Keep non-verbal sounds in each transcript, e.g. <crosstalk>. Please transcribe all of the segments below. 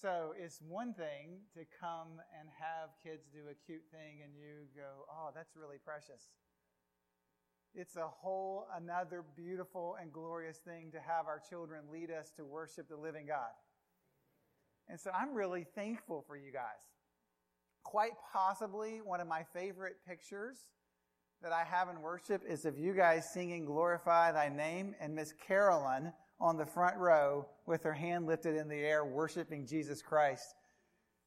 So it's one thing to come and have kids do a cute thing and you go, oh, that's really precious. It's a whole another beautiful and glorious thing to have our children lead us to worship the living God. And so I'm really thankful for you guys. Quite possibly one of my favorite pictures that I have in worship is of you guys singing Glorify Thy Name and Miss Carolyn on the front row with her hand lifted in the air, worshiping Jesus Christ.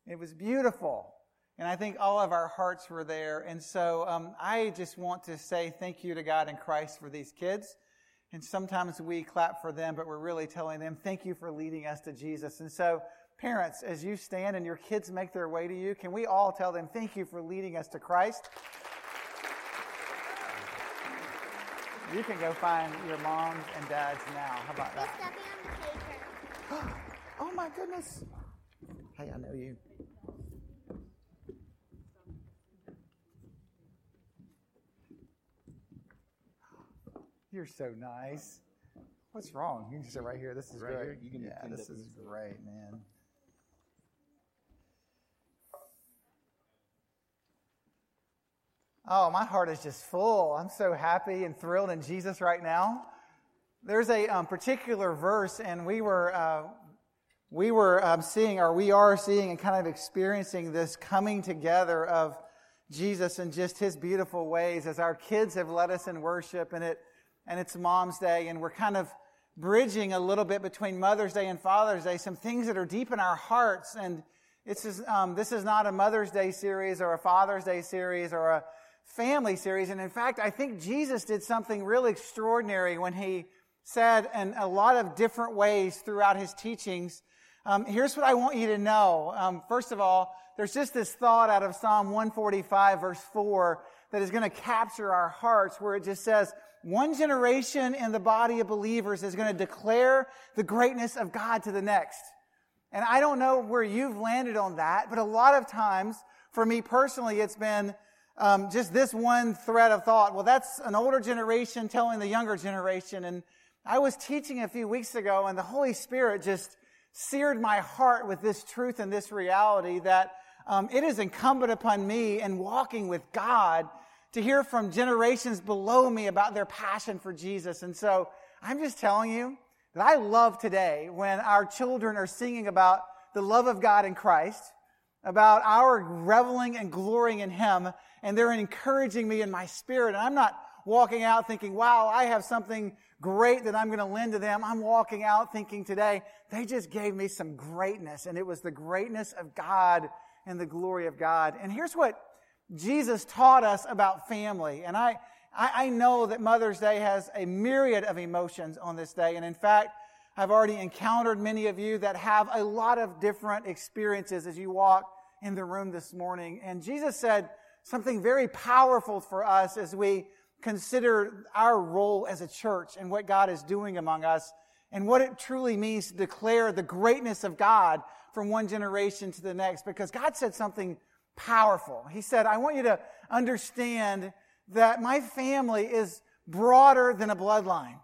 It was beautiful. And I think all of our hearts were there. And so um, I just want to say thank you to God and Christ for these kids. And sometimes we clap for them, but we're really telling them, thank you for leading us to Jesus. And so, parents, as you stand and your kids make their way to you, can we all tell them, thank you for leading us to Christ? You can go find your moms and dads now. How about that? <gasps> oh my goodness. Hey, I know you. You're so nice. What's wrong? You can sit right here. This is right great. Here? You can yeah, this is great, man. Oh, my heart is just full. I'm so happy and thrilled in Jesus right now. There's a um, particular verse, and we were uh, we were um, seeing, or we are seeing, and kind of experiencing this coming together of Jesus and just His beautiful ways as our kids have led us in worship, and it and it's Mom's Day, and we're kind of bridging a little bit between Mother's Day and Father's Day, some things that are deep in our hearts. And this is, um, this is not a Mother's Day series or a Father's Day series or a family series. And in fact, I think Jesus did something really extraordinary when he said in a lot of different ways throughout his teachings. Um, here's what I want you to know. Um, first of all, there's just this thought out of Psalm 145, verse 4, that is going to capture our hearts, where it just says, one generation in the body of believers is going to declare the greatness of God to the next. And I don't know where you've landed on that, but a lot of times, for me personally, it's been um, just this one thread of thought. Well, that's an older generation telling the younger generation. And I was teaching a few weeks ago, and the Holy Spirit just seared my heart with this truth and this reality that um, it is incumbent upon me in walking with God to hear from generations below me about their passion for Jesus. And so I'm just telling you that I love today when our children are singing about the love of God in Christ, about our reveling and glorying in Him, and they're encouraging me in my spirit. And I'm not walking out thinking, wow, I have something great that I'm going to lend to them. I'm walking out thinking today, they just gave me some greatness, and it was the greatness of God and the glory of God. And here's what Jesus taught us about family. And I, I, know that Mother's Day has a myriad of emotions on this day. And in fact, I've already encountered many of you that have a lot of different experiences as you walk in the room this morning. And Jesus said something very powerful for us as we consider our role as a church and what God is doing among us and what it truly means to declare the greatness of God from one generation to the next. Because God said something powerful. He said, I want you to understand that my family is broader than a bloodline.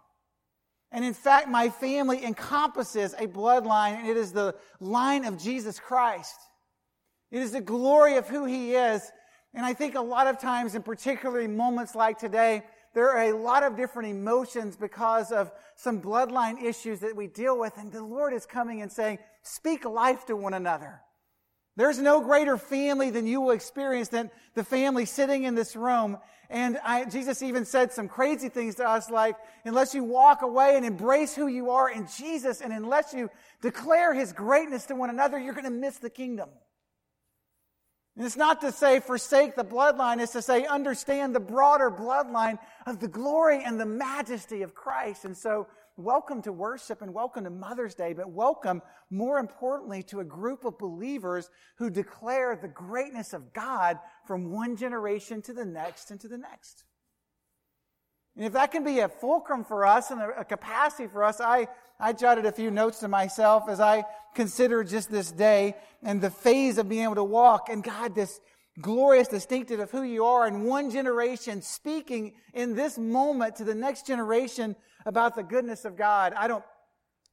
And in fact, my family encompasses a bloodline, and it is the line of Jesus Christ. It is the glory of who he is. And I think a lot of times, in particularly moments like today, there are a lot of different emotions because of some bloodline issues that we deal with. And the Lord is coming and saying, speak life to one another. There's no greater family than you will experience than the family sitting in this room. And I, Jesus even said some crazy things to us like, unless you walk away and embrace who you are in Jesus, and unless you declare his greatness to one another, you're going to miss the kingdom. And it's not to say forsake the bloodline, it's to say understand the broader bloodline of the glory and the majesty of Christ. And so welcome to worship and welcome to Mother's Day, but welcome, more importantly, to a group of believers who declare the greatness of God from one generation to the next and to the next. And if that can be a fulcrum for us and a capacity for us, I, I jotted a few notes to myself as I considered just this day and the phase of being able to walk and God, this glorious distinctive of who you are in one generation, speaking in this moment to the next generation about the goodness of God. I don't,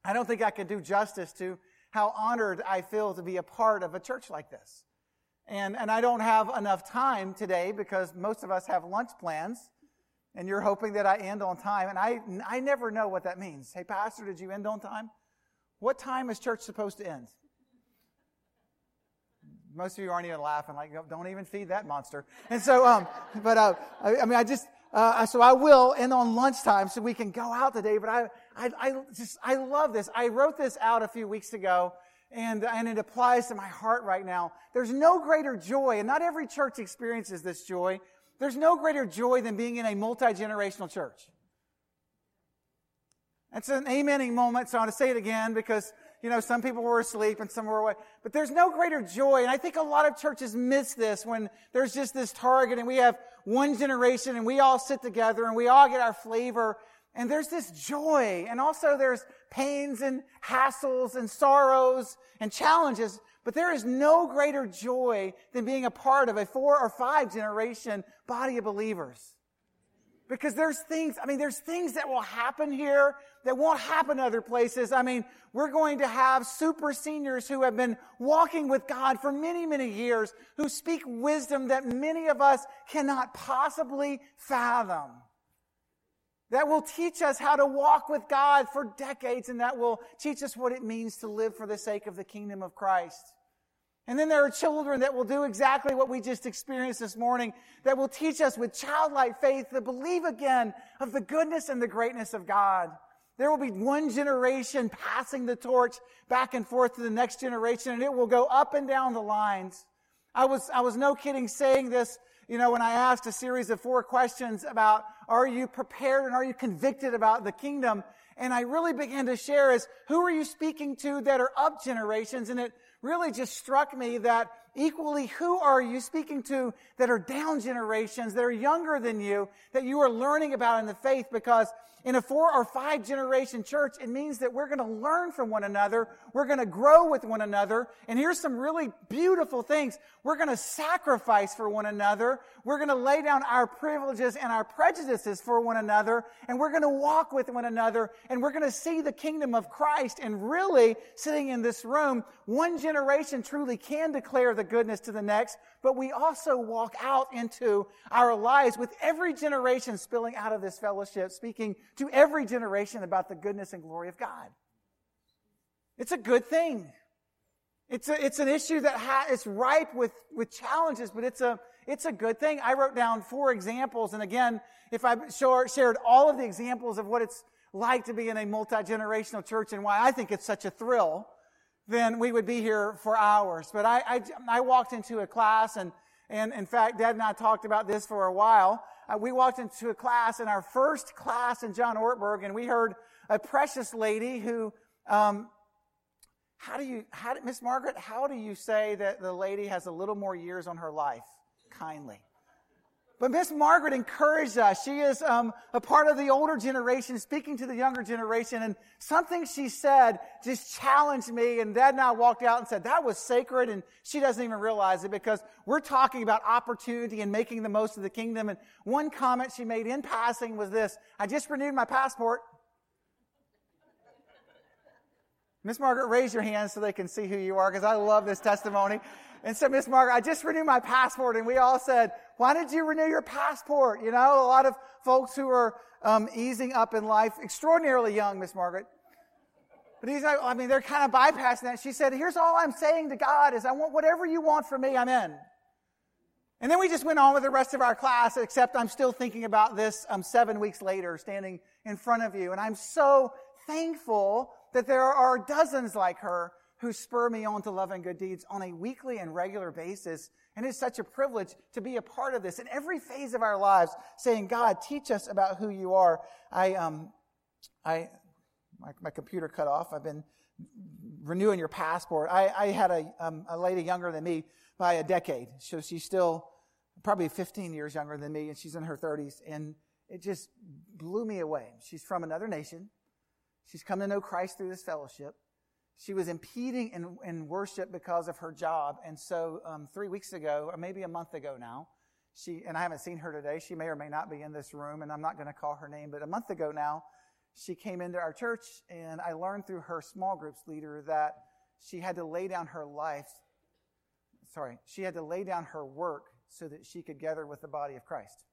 I don't think I can do justice to how honored I feel to be a part of a church like this. And, and I don't have enough time today because most of us have lunch plans and you're hoping that I end on time. And I, I never know what that means. Hey, Pastor, did you end on time? What time is church supposed to end? Most of you aren't even laughing, like, don't even feed that monster. And so, um, but, uh, I, I mean, I just, uh, so I will end on lunchtime so we can go out today. But I, I, I just, I love this. I wrote this out a few weeks ago and, and it applies to my heart right now. There's no greater joy, and not every church experiences this joy. There's no greater joy than being in a multi-generational church. It's an amening moment, so I want to say it again because, you know, some people were asleep and some were awake. But there's no greater joy, and I think a lot of churches miss this when there's just this target and we have one generation and we all sit together and we all get our flavor and there's this joy, and also there's pains and hassles and sorrows and challenges, but there is no greater joy than being a part of a four or five generation body of believers. Because there's things, I mean, there's things that will happen here that won't happen other places. I mean, we're going to have super seniors who have been walking with God for many, many years, who speak wisdom that many of us cannot possibly fathom that will teach us how to walk with God for decades and that will teach us what it means to live for the sake of the kingdom of Christ. And then there are children that will do exactly what we just experienced this morning, that will teach us with childlike faith to believe again of the goodness and the greatness of God. There will be one generation passing the torch back and forth to the next generation, and it will go up and down the lines. I was, I was no kidding saying this you know, when I asked a series of four questions about are you prepared and are you convicted about the kingdom? And I really began to share is who are you speaking to that are up generations? And it really just struck me that equally who are you speaking to that are down generations, that are younger than you, that you are learning about in the faith? Because in a four or five generation church, it means that we're going to learn from one another. We're going to grow with one another. And here's some really beautiful things. We're going to sacrifice for one another. We're going to lay down our privileges and our prejudices for one another. And we're going to walk with one another. And we're going to see the kingdom of Christ. And really, sitting in this room, one generation truly can declare the goodness to the next, but we also walk out into our lives with every generation spilling out of this fellowship, speaking to every generation about the goodness and glory of God. It's a good thing. It's, a, it's an issue that ha- it's ripe with, with challenges, but it's a, it's a good thing. I wrote down four examples, and again, if I shared all of the examples of what it's like to be in a multi-generational church and why I think it's such a thrill, then we would be here for hours. But I, I, I walked into a class, and, and in fact, Dad and I talked about this for a while uh, we walked into a class in our first class in John Ortberg, and we heard a precious lady who, um, how do you, how Miss Margaret, how do you say that the lady has a little more years on her life? Kindly. But Miss Margaret encouraged us. She is um, a part of the older generation, speaking to the younger generation, and something she said just challenged me. And Dad and I walked out and said that was sacred, and she doesn't even realize it because we're talking about opportunity and making the most of the kingdom. And one comment she made in passing was this: "I just renewed my passport." Miss Margaret, raise your hand so they can see who you are because I love this testimony. And so, Miss Margaret, I just renewed my passport, and we all said, "Why did you renew your passport?" You know, a lot of folks who are um, easing up in life, extraordinarily young, Miss Margaret. But he's like, I mean, they're kind of bypassing that. She said, "Here's all I'm saying to God is, I want whatever you want from me, I'm in." And then we just went on with the rest of our class, except I'm still thinking about this um, seven weeks later, standing in front of you. And I'm so thankful that there are dozens like her who spur me on to love and good deeds on a weekly and regular basis. And it's such a privilege to be a part of this in every phase of our lives, saying, God, teach us about who you are. I, um, I, my, my computer cut off. I've been renewing your passport. I, I had a, um, a lady younger than me by a decade. So she's still probably 15 years younger than me, and she's in her 30s. And it just blew me away. She's from another nation. She's come to know Christ through this fellowship she was impeding in, in worship because of her job. And so, um, three weeks ago, or maybe a month ago now, she, and I haven't seen her today. She may or may not be in this room, and I'm not going to call her name, but a month ago now, she came into our church, and I learned through her small groups leader that she had to lay down her life. Sorry, she had to lay down her work so that she could gather with the body of Christ.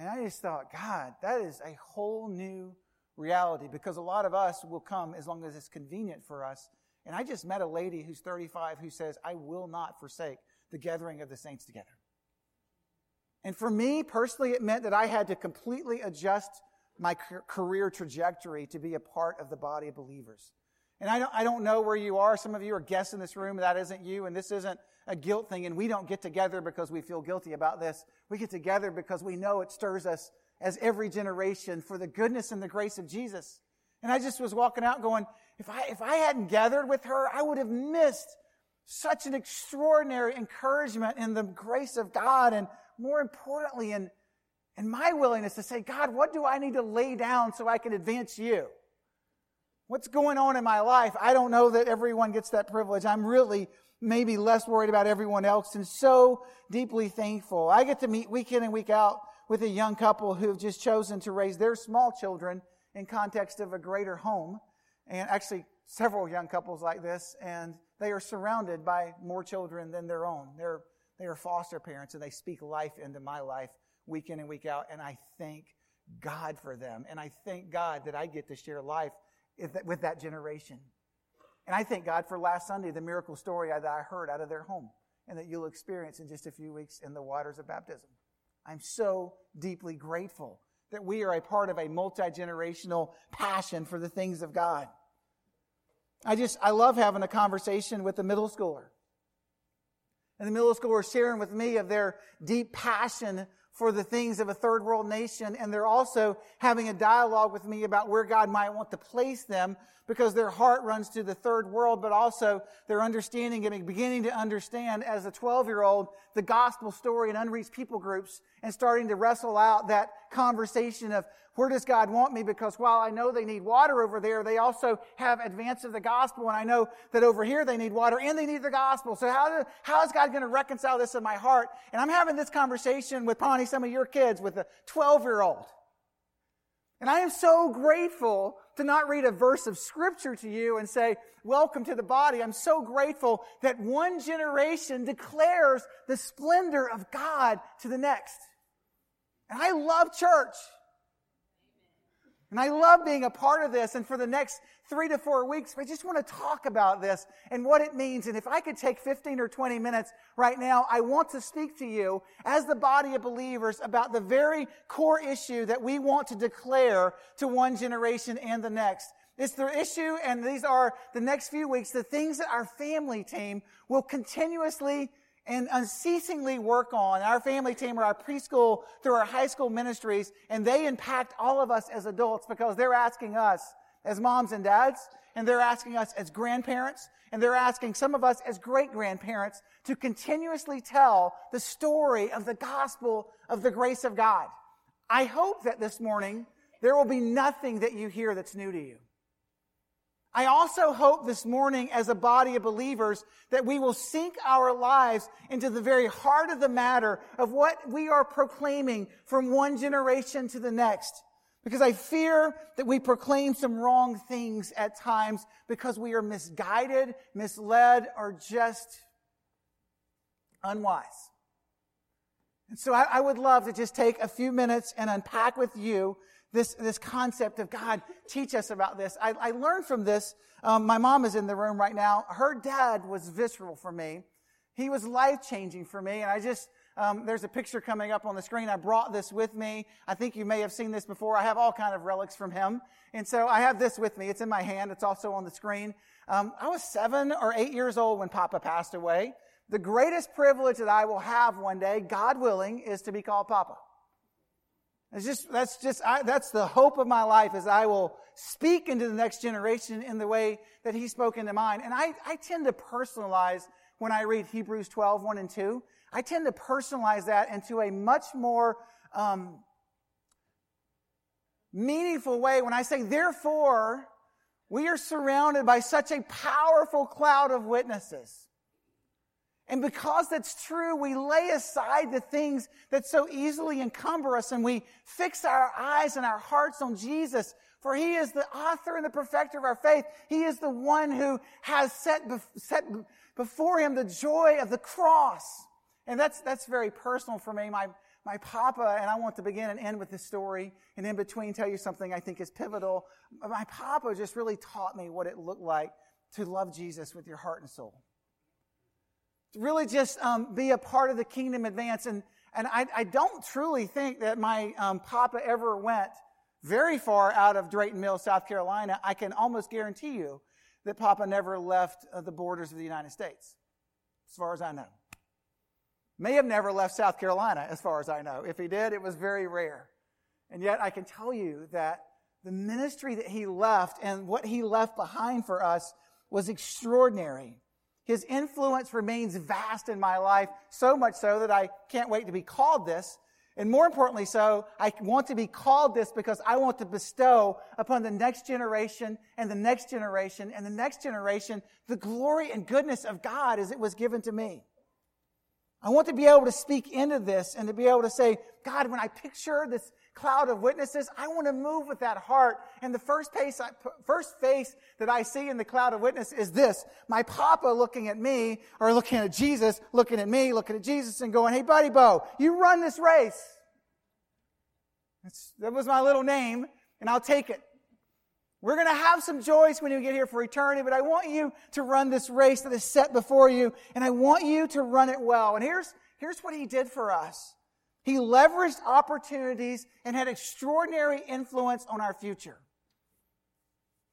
And I just thought, God, that is a whole new reality because a lot of us will come as long as it's convenient for us. And I just met a lady who's 35 who says, I will not forsake the gathering of the saints together. And for me personally, it meant that I had to completely adjust my career trajectory to be a part of the body of believers. And I don't, I don't know where you are. Some of you are guests in this room. That isn't you. And this isn't a guilt thing. And we don't get together because we feel guilty about this. We get together because we know it stirs us as every generation for the goodness and the grace of Jesus. And I just was walking out going, if I, if I hadn't gathered with her, I would have missed such an extraordinary encouragement in the grace of God. And more importantly, in, in my willingness to say, God, what do I need to lay down so I can advance you? What's going on in my life? I don't know that everyone gets that privilege. I'm really maybe less worried about everyone else and so deeply thankful. I get to meet week in and week out with a young couple who've just chosen to raise their small children in context of a greater home. And actually, several young couples like this, and they are surrounded by more children than their own. They're, they are foster parents, and they speak life into my life week in and week out. And I thank God for them. And I thank God that I get to share life with that generation. And I thank God for last Sunday, the miracle story that I heard out of their home and that you'll experience in just a few weeks in the waters of baptism. I'm so deeply grateful that we are a part of a multi generational passion for the things of God. I just, I love having a conversation with a middle schooler. And the middle schooler sharing with me of their deep passion for the things of a third world nation. And they're also having a dialogue with me about where God might want to place them because their heart runs to the third world, but also they're understanding and beginning to understand as a 12 year old the gospel story in unreached people groups and starting to wrestle out that conversation of where does God want me? Because while I know they need water over there, they also have advance of the gospel. And I know that over here they need water and they need the gospel. So how, do, how is God going to reconcile this in my heart? And I'm having this conversation with Pawnee, some of your kids, with a 12 year old. And I am so grateful to not read a verse of scripture to you and say, welcome to the body. I'm so grateful that one generation declares the splendor of God to the next. And I love church. And I love being a part of this. And for the next three to four weeks, I just want to talk about this and what it means. And if I could take 15 or 20 minutes right now, I want to speak to you as the body of believers about the very core issue that we want to declare to one generation and the next. It's the issue, and these are the next few weeks, the things that our family team will continuously and unceasingly work on our family team or our preschool through our high school ministries, and they impact all of us as adults because they're asking us as moms and dads, and they're asking us as grandparents, and they're asking some of us as great grandparents to continuously tell the story of the gospel of the grace of God. I hope that this morning there will be nothing that you hear that's new to you. I also hope this morning as a body of believers that we will sink our lives into the very heart of the matter of what we are proclaiming from one generation to the next. Because I fear that we proclaim some wrong things at times because we are misguided, misled, or just unwise. And so I, I would love to just take a few minutes and unpack with you this, this concept of God, teach us about this. I, I learned from this. Um, my mom is in the room right now. Her dad was visceral for me. He was life changing for me. And I just, um, there's a picture coming up on the screen. I brought this with me. I think you may have seen this before. I have all kind of relics from him. And so I have this with me. It's in my hand. It's also on the screen. Um, I was seven or eight years old when Papa passed away. The greatest privilege that I will have one day, God willing, is to be called Papa. It's just, that's just, I, that's the hope of my life is I will speak into the next generation in the way that he spoke into mine. And I, I tend to personalize when I read Hebrews 12, 1 and 2. I tend to personalize that into a much more, um, meaningful way when I say, therefore, we are surrounded by such a powerful cloud of witnesses. And because that's true, we lay aside the things that so easily encumber us and we fix our eyes and our hearts on Jesus. For he is the author and the perfecter of our faith. He is the one who has set, set before him the joy of the cross. And that's, that's very personal for me. My, my papa, and I want to begin and end with this story, and in between tell you something I think is pivotal. My papa just really taught me what it looked like to love Jesus with your heart and soul really just um, be a part of the kingdom advance. And, and I, I don't truly think that my um, papa ever went very far out of Drayton Mills, South Carolina. I can almost guarantee you that papa never left uh, the borders of the United States, as far as I know. May have never left South Carolina, as far as I know. If he did, it was very rare. And yet I can tell you that the ministry that he left and what he left behind for us was extraordinary. His influence remains vast in my life, so much so that I can't wait to be called this. And more importantly, so I want to be called this because I want to bestow upon the next generation and the next generation and the next generation the glory and goodness of God as it was given to me. I want to be able to speak into this and to be able to say, God, when I picture this cloud of witnesses, I want to move with that heart. And the first face, I, first face that I see in the cloud of witness is this. My papa looking at me, or looking at Jesus, looking at me, looking at Jesus and going, hey buddy Bo, you run this race. That's, that was my little name, and I'll take it. We're going to have some joys when you get here for eternity, but I want you to run this race that is set before you, and I want you to run it well. And here's, here's what he did for us. He leveraged opportunities and had extraordinary influence on our future.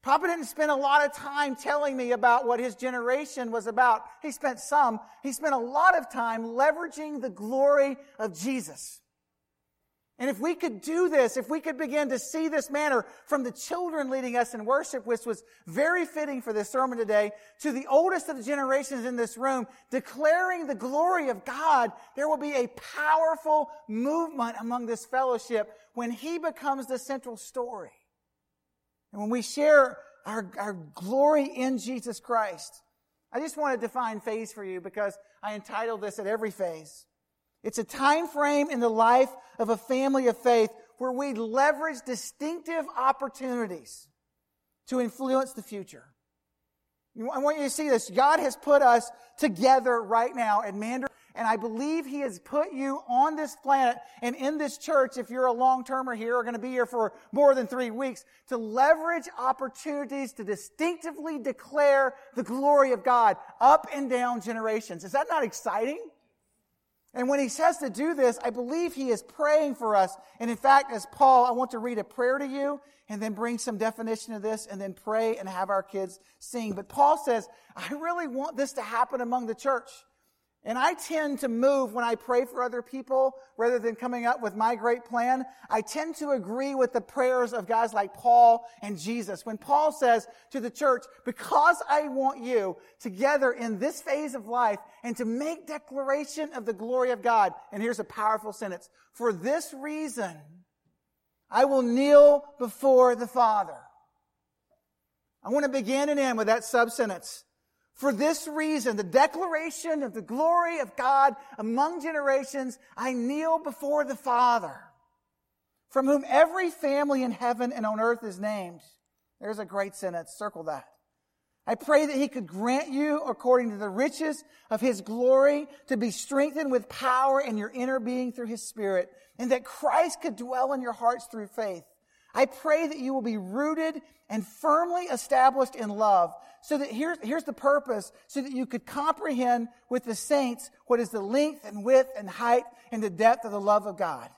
Papa didn't spend a lot of time telling me about what his generation was about. He spent some. He spent a lot of time leveraging the glory of Jesus. And if we could do this, if we could begin to see this manner from the children leading us in worship, which was very fitting for this sermon today, to the oldest of the generations in this room, declaring the glory of God, there will be a powerful movement among this fellowship when He becomes the central story. And when we share our, our glory in Jesus Christ. I just want to define phase for you because I entitled this at every phase. It's a time frame in the life of a family of faith where we leverage distinctive opportunities to influence the future. I want you to see this. God has put us together right now at Mandarin, and I believe He has put you on this planet and in this church, if you're a long-termer here or going to be here for more than three weeks, to leverage opportunities to distinctively declare the glory of God up and down generations. Is that not exciting? And when he says to do this, I believe he is praying for us. And in fact, as Paul, I want to read a prayer to you and then bring some definition of this and then pray and have our kids sing. But Paul says, I really want this to happen among the church. And I tend to move when I pray for other people rather than coming up with my great plan. I tend to agree with the prayers of guys like Paul and Jesus. When Paul says to the church, because I want you together in this phase of life and to make declaration of the glory of God. And here's a powerful sentence. For this reason, I will kneel before the Father. I want to begin and end with that sub sentence. For this reason, the declaration of the glory of God among generations, I kneel before the Father, from whom every family in heaven and on earth is named. There's a great sentence. Circle that. I pray that he could grant you, according to the riches of his glory, to be strengthened with power in your inner being through his spirit, and that Christ could dwell in your hearts through faith I pray that you will be rooted and firmly established in love. So that here's, here's the purpose, so that you could comprehend with the saints what is the length and width and height and the depth of the love of God.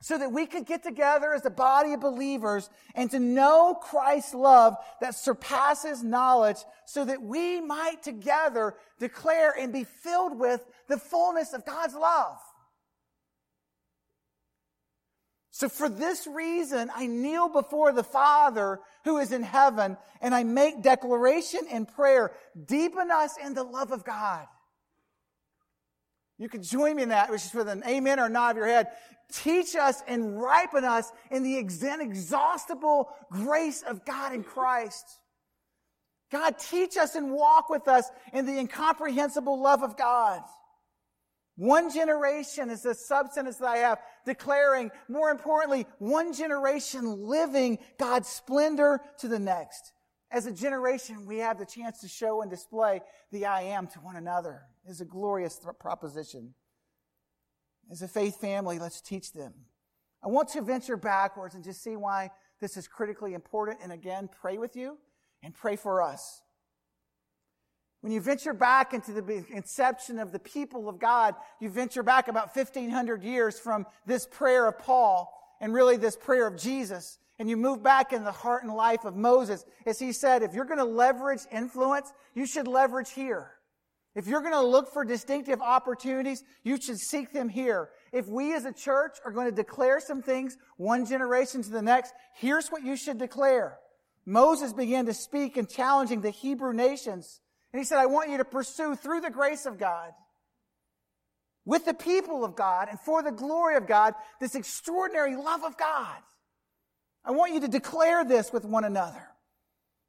So that we could get together as a body of believers and to know Christ's love that surpasses knowledge so that we might together declare and be filled with the fullness of God's love. So for this reason, I kneel before the Father who is in heaven and I make declaration and prayer. Deepen us in the love of God. You can join me in that, which is with an amen or nod of your head. Teach us and ripen us in the inexhaustible grace of God in Christ. God, teach us and walk with us in the incomprehensible love of God. One generation is the substance that I have, declaring, more importantly, one generation living God's splendor to the next. As a generation, we have the chance to show and display the I am to one another. It's a glorious th- proposition. As a faith family, let's teach them. I want to venture backwards and just see why this is critically important. And again, pray with you and pray for us. When you venture back into the inception of the people of God, you venture back about 1500 years from this prayer of Paul and really this prayer of Jesus. And you move back in the heart and life of Moses. As he said, if you're going to leverage influence, you should leverage here. If you're going to look for distinctive opportunities, you should seek them here. If we as a church are going to declare some things one generation to the next, here's what you should declare. Moses began to speak and challenging the Hebrew nations. And he said, I want you to pursue through the grace of God, with the people of God, and for the glory of God, this extraordinary love of God. I want you to declare this with one another.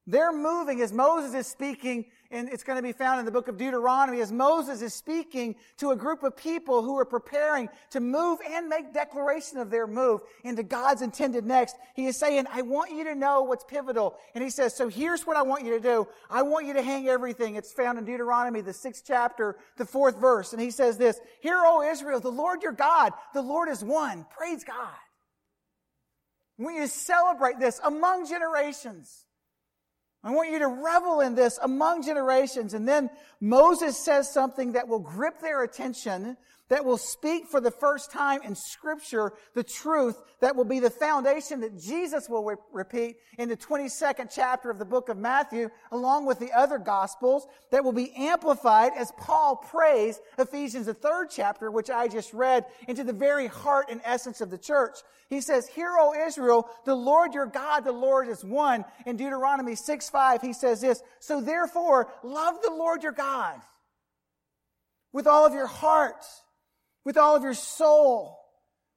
They're moving as Moses is speaking and it's going to be found in the book of Deuteronomy as Moses is speaking to a group of people who are preparing to move and make declaration of their move into God's intended next. He is saying, I want you to know what's pivotal. And he says, so here's what I want you to do. I want you to hang everything. It's found in Deuteronomy, the sixth chapter, the fourth verse. And he says this, Hear, O Israel, the Lord your God, the Lord is one. Praise God. When you celebrate this among generations, I want you to revel in this among generations. And then Moses says something that will grip their attention that will speak for the first time in scripture the truth that will be the foundation that Jesus will re- repeat in the 22nd chapter of the book of Matthew, along with the other gospels, that will be amplified as Paul prays Ephesians, the third chapter, which I just read, into the very heart and essence of the church. He says, Hear, O Israel, the Lord your God, the Lord is one. In Deuteronomy 6 5, he says this, So therefore, love the Lord your God with all of your heart with all of your soul,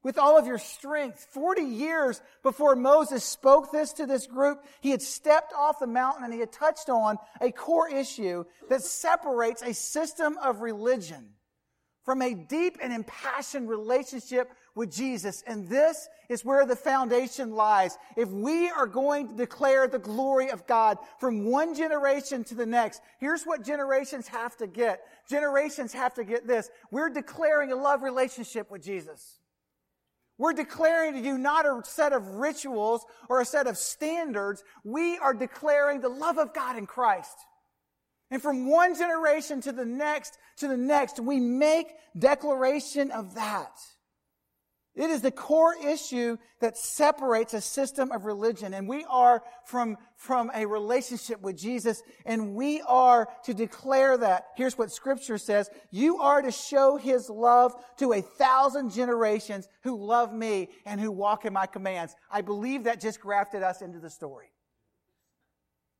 with all of your strength. 40 years before Moses spoke this to this group, he had stepped off the mountain and he had touched on a core issue that separates a system of religion from a deep and impassioned relationship with Jesus. And this is where the foundation lies. If we are going to declare the glory of God from one generation to the next, here's what generations have to get. Generations have to get this. We're declaring a love relationship with Jesus. We're declaring to you not a set of rituals or a set of standards. We are declaring the love of God in Christ. And from one generation to the next to the next, we make declaration of that. It is the core issue that separates a system of religion. And we are from, from a relationship with Jesus, and we are to declare that. Here's what scripture says. You are to show his love to a thousand generations who love me and who walk in my commands. I believe that just grafted us into the story.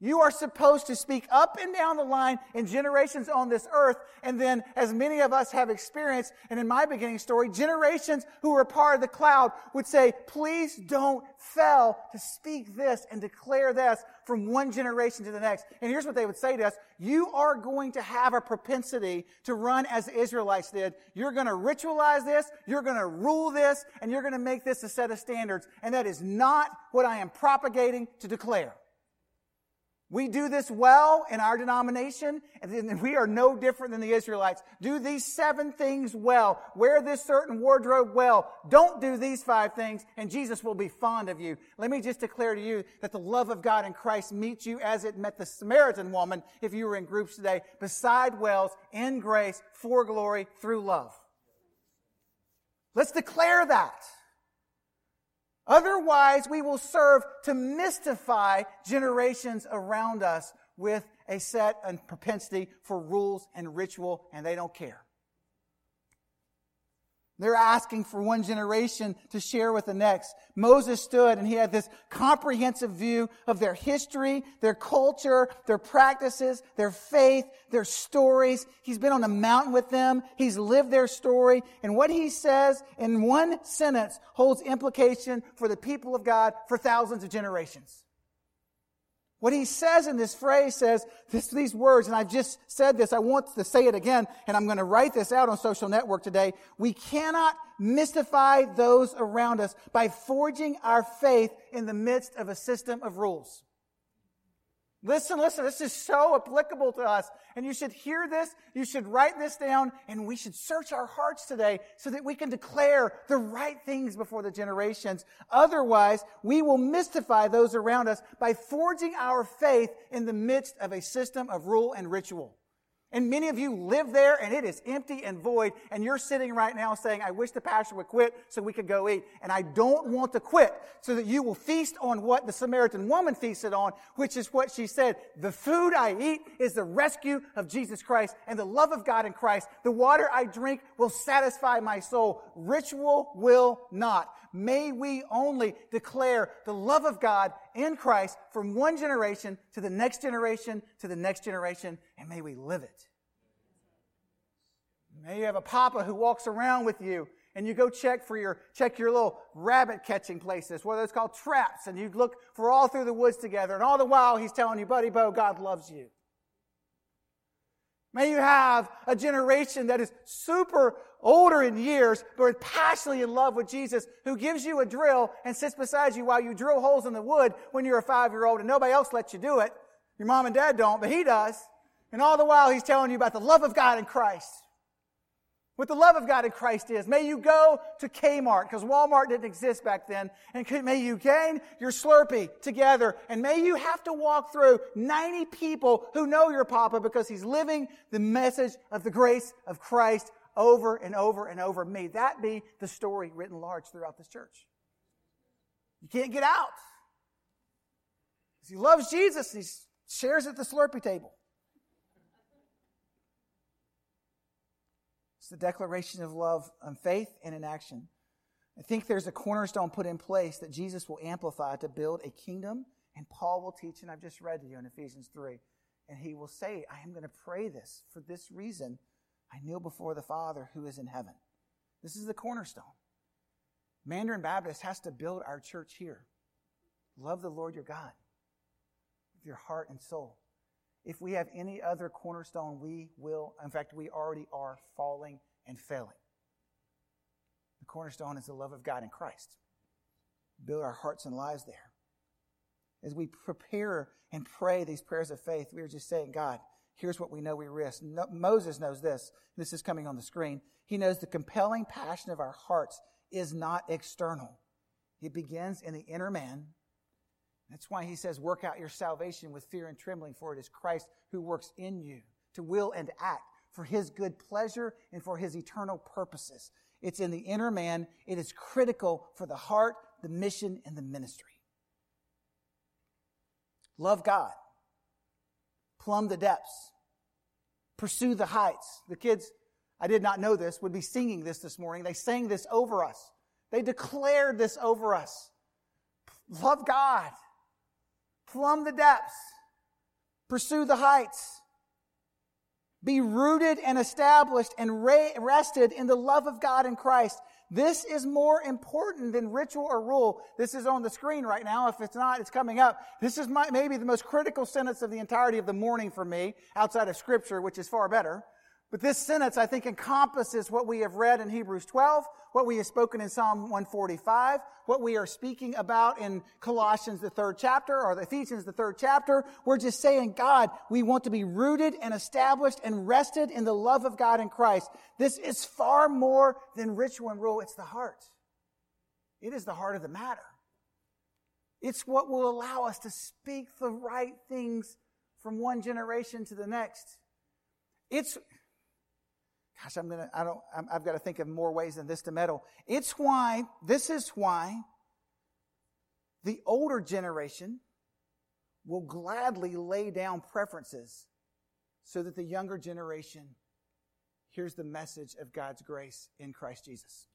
You are supposed to speak up and down the line in generations on this earth. And then, as many of us have experienced, and in my beginning story, generations who were part of the cloud would say, please don't fail to speak this and declare this from one generation to the next. And here's what they would say to us. You are going to have a propensity to run as the Israelites did. You're going to ritualize this. You're going to rule this and you're going to make this a set of standards. And that is not what I am propagating to declare. We do this well in our denomination, and we are no different than the Israelites. Do these seven things well. Wear this certain wardrobe well. Don't do these five things, and Jesus will be fond of you. Let me just declare to you that the love of God in Christ meets you as it met the Samaritan woman, if you were in groups today, beside wells, in grace, for glory, through love. Let's declare that. Otherwise, we will serve to mystify generations around us with a set and propensity for rules and ritual, and they don't care. They're asking for one generation to share with the next. Moses stood and he had this comprehensive view of their history, their culture, their practices, their faith, their stories. He's been on a mountain with them. He's lived their story. And what he says in one sentence holds implication for the people of God for thousands of generations. What he says in this phrase says this, these words, and I've just said this, I want to say it again, and I'm going to write this out on social network today. We cannot mystify those around us by forging our faith in the midst of a system of rules. Listen, listen, this is so applicable to us. And you should hear this, you should write this down, and we should search our hearts today so that we can declare the right things before the generations. Otherwise, we will mystify those around us by forging our faith in the midst of a system of rule and ritual. And many of you live there and it is empty and void. And you're sitting right now saying, I wish the pastor would quit so we could go eat. And I don't want to quit so that you will feast on what the Samaritan woman feasted on, which is what she said. The food I eat is the rescue of Jesus Christ and the love of God in Christ. The water I drink will satisfy my soul. Ritual will not. May we only declare the love of God in Christ from one generation to the next generation to the next generation, and may we live it. May you have a papa who walks around with you and you go check for your check your little rabbit catching places, whether it's called traps, and you look for all through the woods together, and all the while he's telling you, buddy Bo, God loves you. May you have a generation that is super older in years, but passionately in love with Jesus, who gives you a drill and sits beside you while you drill holes in the wood when you're a five year old and nobody else lets you do it. Your mom and dad don't, but he does. And all the while he's telling you about the love of God in Christ. What the love of God in Christ is. May you go to Kmart, because Walmart didn't exist back then, and may you gain your Slurpee together, and may you have to walk through 90 people who know your Papa because he's living the message of the grace of Christ over and over and over. May that be the story written large throughout this church. You can't get out. He loves Jesus, he shares at the Slurpee table. The declaration of love and faith and in action. I think there's a cornerstone put in place that Jesus will amplify to build a kingdom, and Paul will teach, and I've just read to you in Ephesians 3. And he will say, I am going to pray this for this reason. I kneel before the Father who is in heaven. This is the cornerstone. Mandarin Baptist has to build our church here. Love the Lord your God with your heart and soul. If we have any other cornerstone, we will, in fact, we already are falling and failing. The cornerstone is the love of God in Christ. Build our hearts and lives there. As we prepare and pray these prayers of faith, we are just saying, God, here's what we know we risk. No, Moses knows this. This is coming on the screen. He knows the compelling passion of our hearts is not external. It begins in the inner man that's why he says, Work out your salvation with fear and trembling, for it is Christ who works in you to will and act for his good pleasure and for his eternal purposes. It's in the inner man. It is critical for the heart, the mission, and the ministry. Love God. Plumb the depths. Pursue the heights. The kids, I did not know this, would be singing this this morning. They sang this over us. They declared this over us. Love God plumb the depths, pursue the heights, be rooted and established and rested in the love of God in Christ. This is more important than ritual or rule. This is on the screen right now. If it's not, it's coming up. This is my, maybe the most critical sentence of the entirety of the morning for me, outside of Scripture, which is far better. But this sentence, I think, encompasses what we have read in Hebrews 12, what we have spoken in Psalm 145, what we are speaking about in Colossians, the third chapter, or Ephesians, the third chapter. We're just saying, God, we want to be rooted and established and rested in the love of God in Christ. This is far more than ritual and rule. It's the heart. It is the heart of the matter. It's what will allow us to speak the right things from one generation to the next. It's, Gosh, I'm gonna, I don't, i have got to think of more ways than this to meddle. It's why, this is why the older generation will gladly lay down preferences so that the younger generation hears the message of God's grace in Christ Jesus.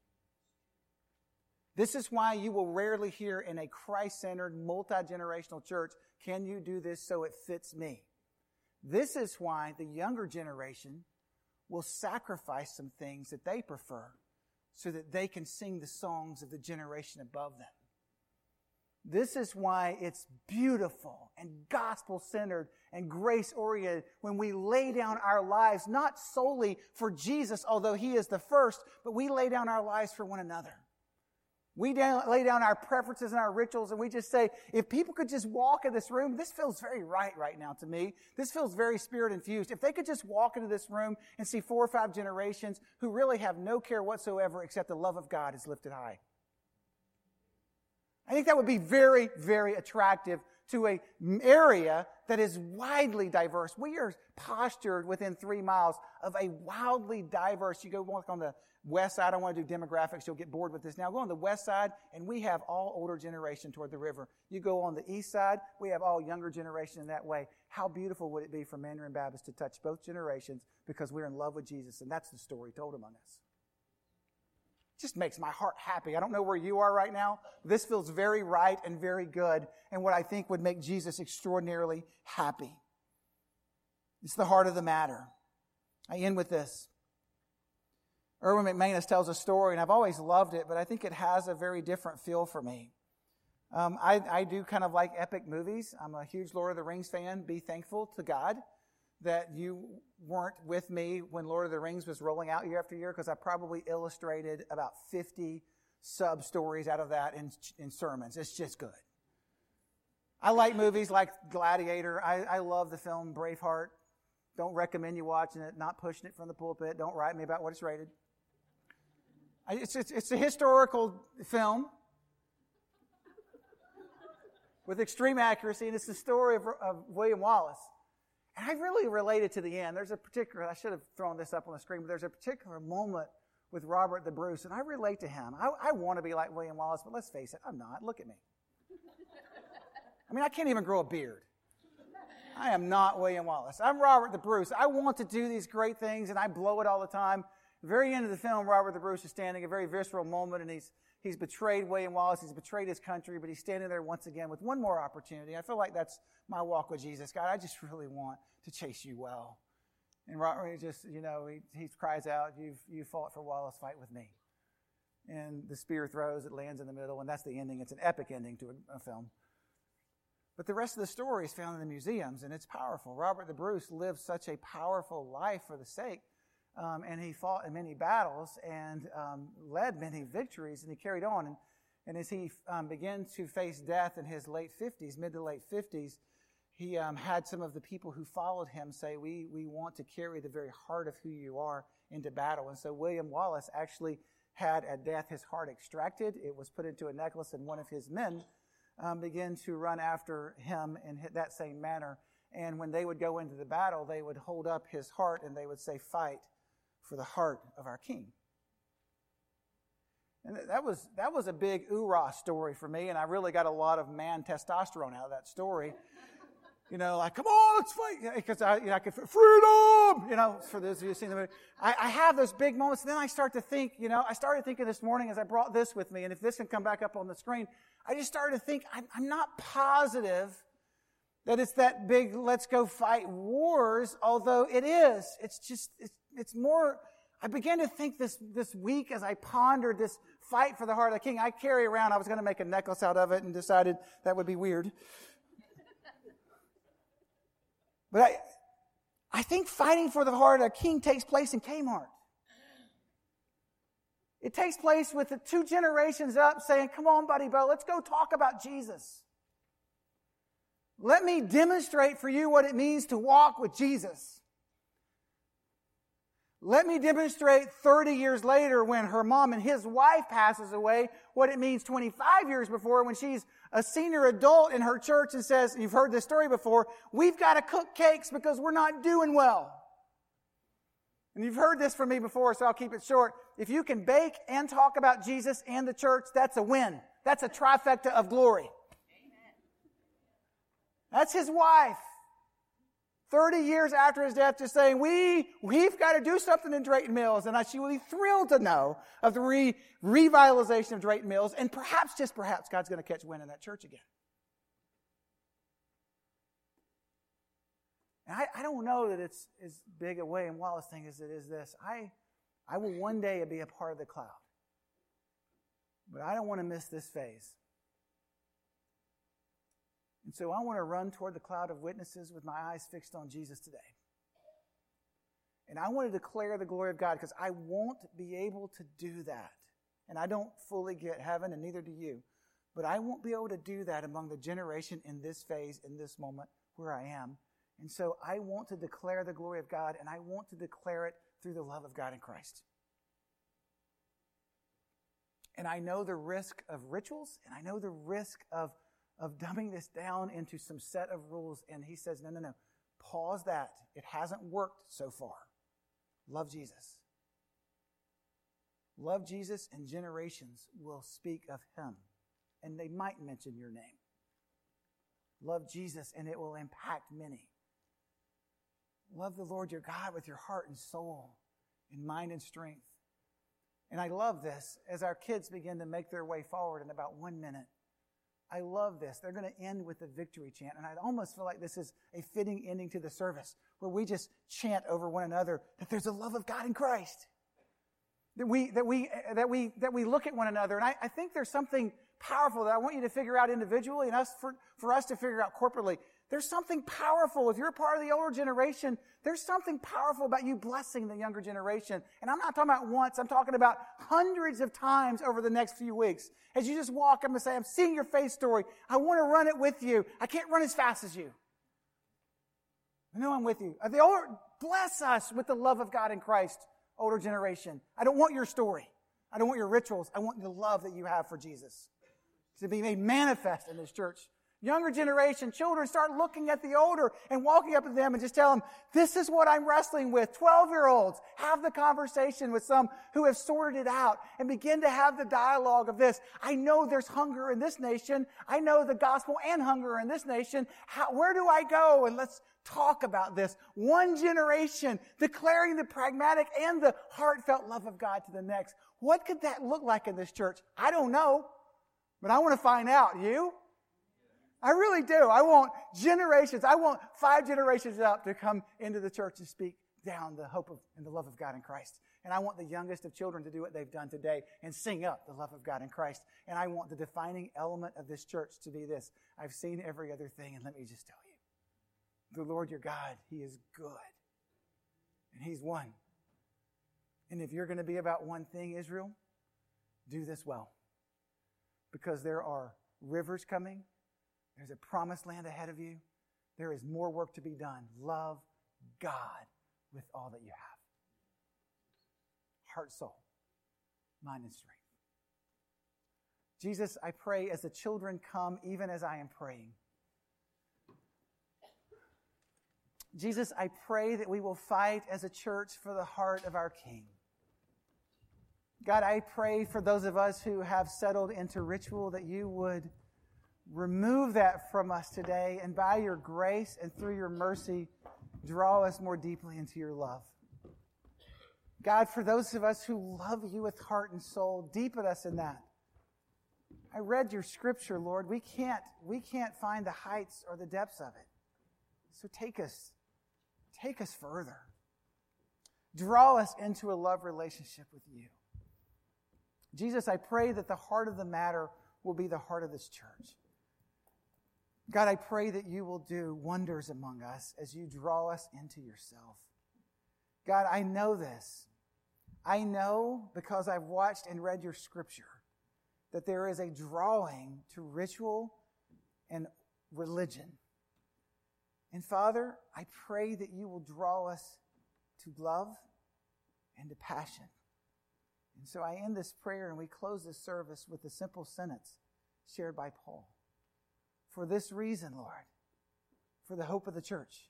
This is why you will rarely hear in a Christ centered, multi generational church, can you do this so it fits me? This is why the younger generation will sacrifice some things that they prefer so that they can sing the songs of the generation above them. This is why it's beautiful and gospel centered and grace oriented when we lay down our lives, not solely for Jesus, although he is the first, but we lay down our lives for one another. We down, lay down our preferences and our rituals, and we just say, if people could just walk in this room, this feels very right right now to me. This feels very spirit infused. If they could just walk into this room and see four or five generations who really have no care whatsoever except the love of God is lifted high. I think that would be very, very attractive to a area that is widely diverse. We are postured within three miles of a wildly diverse. You go walk on the west side. I don't want to do demographics. You'll get bored with this now. Go on the west side, and we have all older generation toward the river. You go on the east side, we have all younger generation in that way. How beautiful would it be for Mandarin Baptist to touch both generations because we're in love with Jesus, and that's the story told among us just makes my heart happy. I don't know where you are right now. This feels very right and very good, and what I think would make Jesus extraordinarily happy. It's the heart of the matter. I end with this. Erwin McManus tells a story, and I've always loved it, but I think it has a very different feel for me. Um, I, I do kind of like epic movies. I'm a huge Lord of the Rings fan. Be thankful to God that you weren't with me when Lord of the Rings was rolling out year after year because I probably illustrated about 50 sub stories out of that in, in sermons. It's just good. I like movies like Gladiator. I, I love the film Braveheart. Don't recommend you watching it, not pushing it from the pulpit. Don't write me about what it's rated. It's, it's, it's a historical film with extreme accuracy, and it's the story of, of William Wallace. And I really related to the end. There's a particular, I should have thrown this up on the screen, but there's a particular moment with Robert the Bruce, and I relate to him. I, I want to be like William Wallace, but let's face it, I'm not. Look at me. I mean, I can't even grow a beard. I am not William Wallace. I'm Robert the Bruce. I want to do these great things, and I blow it all the time. Very end of the film, Robert the Bruce is standing, a very visceral moment, and he's He's betrayed William Wallace. He's betrayed his country, but he's standing there once again with one more opportunity. I feel like that's my walk with Jesus. God, I just really want to chase you well. And Robert just, you know, he, he cries out, you've, you fought for Wallace, fight with me. And the spear throws, it lands in the middle, and that's the ending. It's an epic ending to a, a film. But the rest of the story is found in the museums, and it's powerful. Robert the Bruce lived such a powerful life for the sake um, and he fought in many battles and um, led many victories, and he carried on. And, and as he um, began to face death in his late 50s, mid to late 50s, he um, had some of the people who followed him say, we, we want to carry the very heart of who you are into battle. And so William Wallace actually had at death his heart extracted. It was put into a necklace, and one of his men um, began to run after him in that same manner. And when they would go into the battle, they would hold up his heart and they would say, Fight for the heart of our King. And that was, that was a big oorah story for me, and I really got a lot of man testosterone out of that story. <laughs> You know, like, come on, let's fight. Because I, you know, I could, freedom! You know, for those of you who've seen the movie. I, I have those big moments, then I start to think, you know, I started thinking this morning as I brought this with me, and if this can come back up on the screen, I just started to think, I'm, I'm not positive that it's that big let's go fight wars, although it is. It's just, it's it's more, I began to think this, this week as I pondered this fight for the heart of the king. I carry around, I was going to make a necklace out of it and decided that would be weird. But I, I think fighting for the heart of a king takes place in Kmart. It takes place with the two generations up saying, Come on, buddy, Bo, let's go talk about Jesus. Let me demonstrate for you what it means to walk with Jesus. Let me demonstrate 30 years later when her mom and his wife passes away what it means 25 years before when she's a senior adult in her church and says, you've heard this story before, we've got to cook cakes because we're not doing well. And you've heard this from me before, so I'll keep it short. If you can bake and talk about Jesus and the church, that's a win. That's a trifecta of glory. Amen. That's his wife. 30 years after his death, just saying, we, we've got to do something in Drayton Mills. And I, she will be thrilled to know of the re, revitalization of Drayton Mills. And perhaps, just perhaps, God's going to catch wind in that church again. And I, I don't know that it's as big a William Wallace thing as it is this. I, I will one day be a part of the cloud. But I don't want to miss this phase. And so I want to run toward the cloud of witnesses with my eyes fixed on Jesus today. And I want to declare the glory of God because I won't be able to do that. And I don't fully get heaven, and neither do you. But I won't be able to do that among the generation in this phase, in this moment where I am. And so I want to declare the glory of God, and I want to declare it through the love of God in Christ. And I know the risk of rituals, and I know the risk of, of dumbing this down into some set of rules. And he says, no, no, no. Pause that. It hasn't worked so far. Love Jesus. Love Jesus, and generations will speak of him, and they might mention your name. Love Jesus, and it will impact many. Love the Lord your God with your heart and soul, and mind and strength. And I love this as our kids begin to make their way forward in about one minute. I love this. They're going to end with the victory chant. And I almost feel like this is a fitting ending to the service where we just chant over one another that there's a love of God in Christ. That we, that we, that we, that we look at one another. And I, I think there's something powerful that I want you to figure out individually and us for, for us to figure out corporately. There's something powerful. If you're part of the older generation, there's something powerful about you blessing the younger generation. And I'm not talking about once, I'm talking about hundreds of times over the next few weeks. As you just walk, I'm going to say, I'm seeing your face story. I want to run it with you. I can't run as fast as you. I know I'm with you. The older, bless us with the love of God in Christ, older generation. I don't want your story. I don't want your rituals. I want the love that you have for Jesus to be made manifest in this church Younger generation, children start looking at the older and walking up to them and just tell them, this is what I'm wrestling with. 12 year olds, have the conversation with some who have sorted it out and begin to have the dialogue of this. I know there's hunger in this nation. I know the gospel and hunger in this nation. How, where do I go? And let's talk about this. One generation declaring the pragmatic and the heartfelt love of God to the next. What could that look like in this church? I don't know, but I want to find out. You? I really do. I want generations, I want five generations up to come into the church and speak down the hope of and the love of God in Christ. And I want the youngest of children to do what they've done today and sing up the love of God in Christ. And I want the defining element of this church to be this. I've seen every other thing, and let me just tell you the Lord your God, He is good. And He's one. And if you're going to be about one thing, Israel, do this well. Because there are rivers coming, there's a promised land ahead of you. There is more work to be done. Love God with all that you have heart, soul, mind, and strength. Jesus, I pray as the children come, even as I am praying. Jesus, I pray that we will fight as a church for the heart of our King. God, I pray for those of us who have settled into ritual that you would Remove that from us today, and by your grace and through your mercy, draw us more deeply into your love. God, for those of us who love you with heart and soul, deepen us in that. I read your scripture, Lord. We can't, we can't find the heights or the depths of it. So take us, take us further. Draw us into a love relationship with you. Jesus, I pray that the heart of the matter will be the heart of this church. God, I pray that you will do wonders among us as you draw us into yourself. God, I know this. I know because I've watched and read your scripture that there is a drawing to ritual and religion. And Father, I pray that you will draw us to love and to passion. And so I end this prayer and we close this service with a simple sentence shared by Paul for this reason, Lord, for the hope of the church,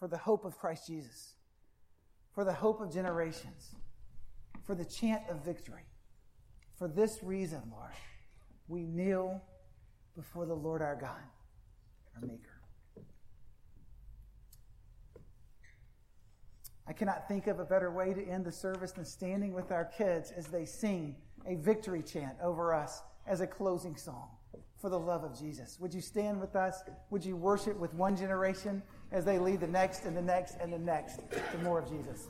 for the hope of Christ Jesus, for the hope of generations, for the chant of victory. For this reason, Lord, we kneel before the Lord our God, our Maker. I cannot think of a better way to end the service than standing with our kids as they sing a victory chant over us as a closing song for the love of Jesus. Would you stand with us? Would you worship with one generation as they lead the next and the next and the next to more of Jesus?